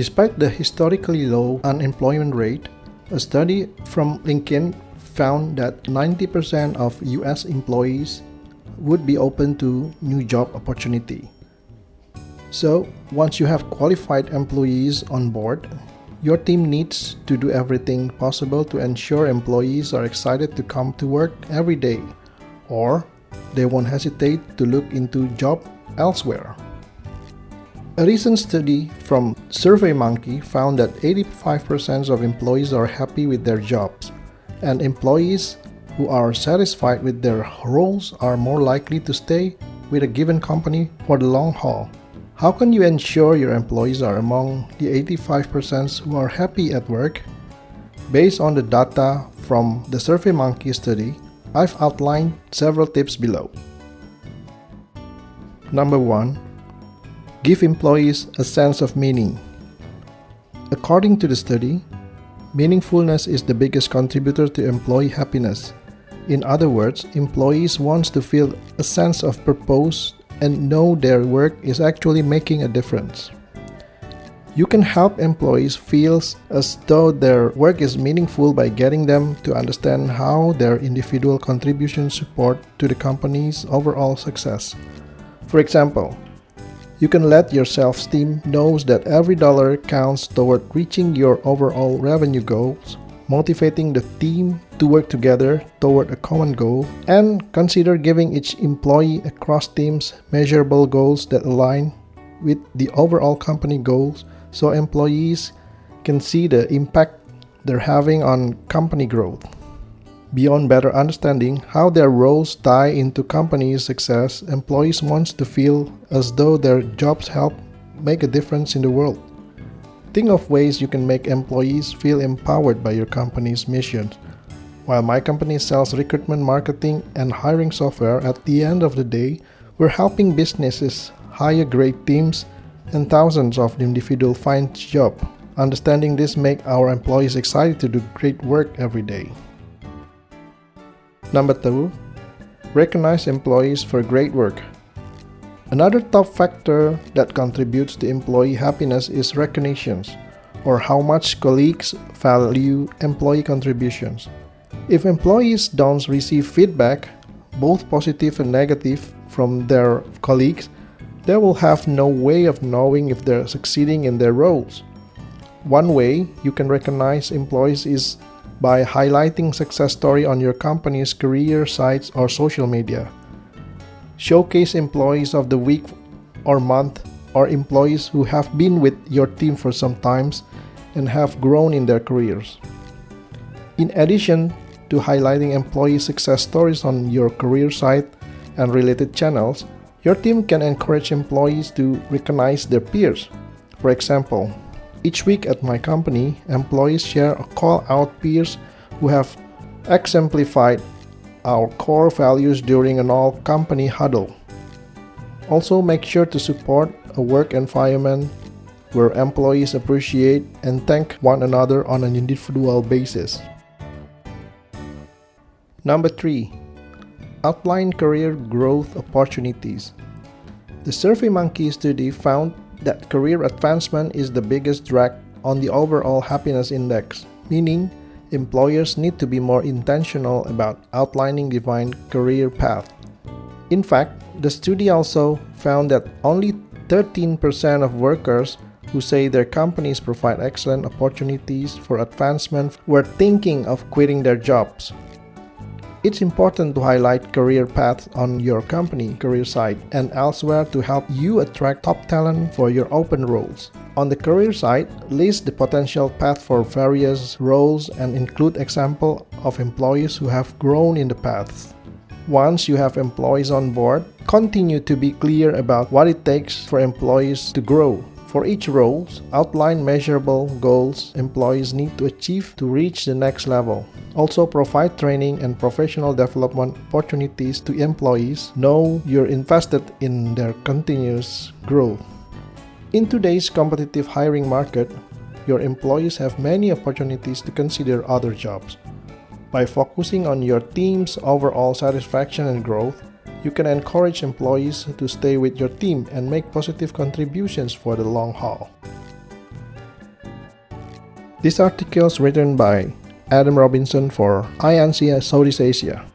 Despite the historically low unemployment rate, a study from LinkedIn found that 90% of US employees would be open to new job opportunity. So, once you have qualified employees on board, your team needs to do everything possible to ensure employees are excited to come to work every day or they won't hesitate to look into job elsewhere. A recent study from SurveyMonkey found that 85% of employees are happy with their jobs, and employees who are satisfied with their roles are more likely to stay with a given company for the long haul. How can you ensure your employees are among the 85% who are happy at work? Based on the data from the SurveyMonkey study, I've outlined several tips below. Number 1 Give employees a sense of meaning. According to the study, meaningfulness is the biggest contributor to employee happiness. In other words, employees want to feel a sense of purpose and know their work is actually making a difference. You can help employees feel as though their work is meaningful by getting them to understand how their individual contributions support to the company's overall success. For example, you can let your sales team know that every dollar counts toward reaching your overall revenue goals, motivating the team to work together toward a common goal, and consider giving each employee across teams measurable goals that align with the overall company goals so employees can see the impact they're having on company growth. Beyond better understanding how their roles tie into company's success, employees want to feel as though their jobs help make a difference in the world. Think of ways you can make employees feel empowered by your company's mission. While my company sells recruitment marketing and hiring software, at the end of the day, we're helping businesses hire great teams and thousands of individuals find job. Understanding this make our employees excited to do great work every day. Number two, recognize employees for great work. Another top factor that contributes to employee happiness is recognitions, or how much colleagues value employee contributions. If employees don't receive feedback, both positive and negative, from their colleagues, they will have no way of knowing if they're succeeding in their roles. One way you can recognize employees is by highlighting success story on your company's career sites or social media. Showcase employees of the week or month or employees who have been with your team for some times and have grown in their careers. In addition to highlighting employee success stories on your career site and related channels, your team can encourage employees to recognize their peers. For example, each week at my company, employees share or call out peers who have exemplified our core values during an all company huddle. Also, make sure to support a work environment where employees appreciate and thank one another on an individual basis. Number 3. Outline career growth opportunities. The SurveyMonkey study found that career advancement is the biggest drag on the overall happiness index, meaning employers need to be more intentional about outlining defined career path. In fact, the study also found that only 13% of workers who say their companies provide excellent opportunities for advancement were thinking of quitting their jobs. It's important to highlight career paths on your company career site and elsewhere to help you attract top talent for your open roles. On the career site, list the potential path for various roles and include example of employees who have grown in the paths. Once you have employees on board, continue to be clear about what it takes for employees to grow. For each role, outline measurable goals employees need to achieve to reach the next level. Also provide training and professional development opportunities to employees. Know you're invested in their continuous growth. In today's competitive hiring market, your employees have many opportunities to consider other jobs. By focusing on your team's overall satisfaction and growth, you can encourage employees to stay with your team and make positive contributions for the long haul. This article is written by Adam Robinson for INCS Southeast Asia.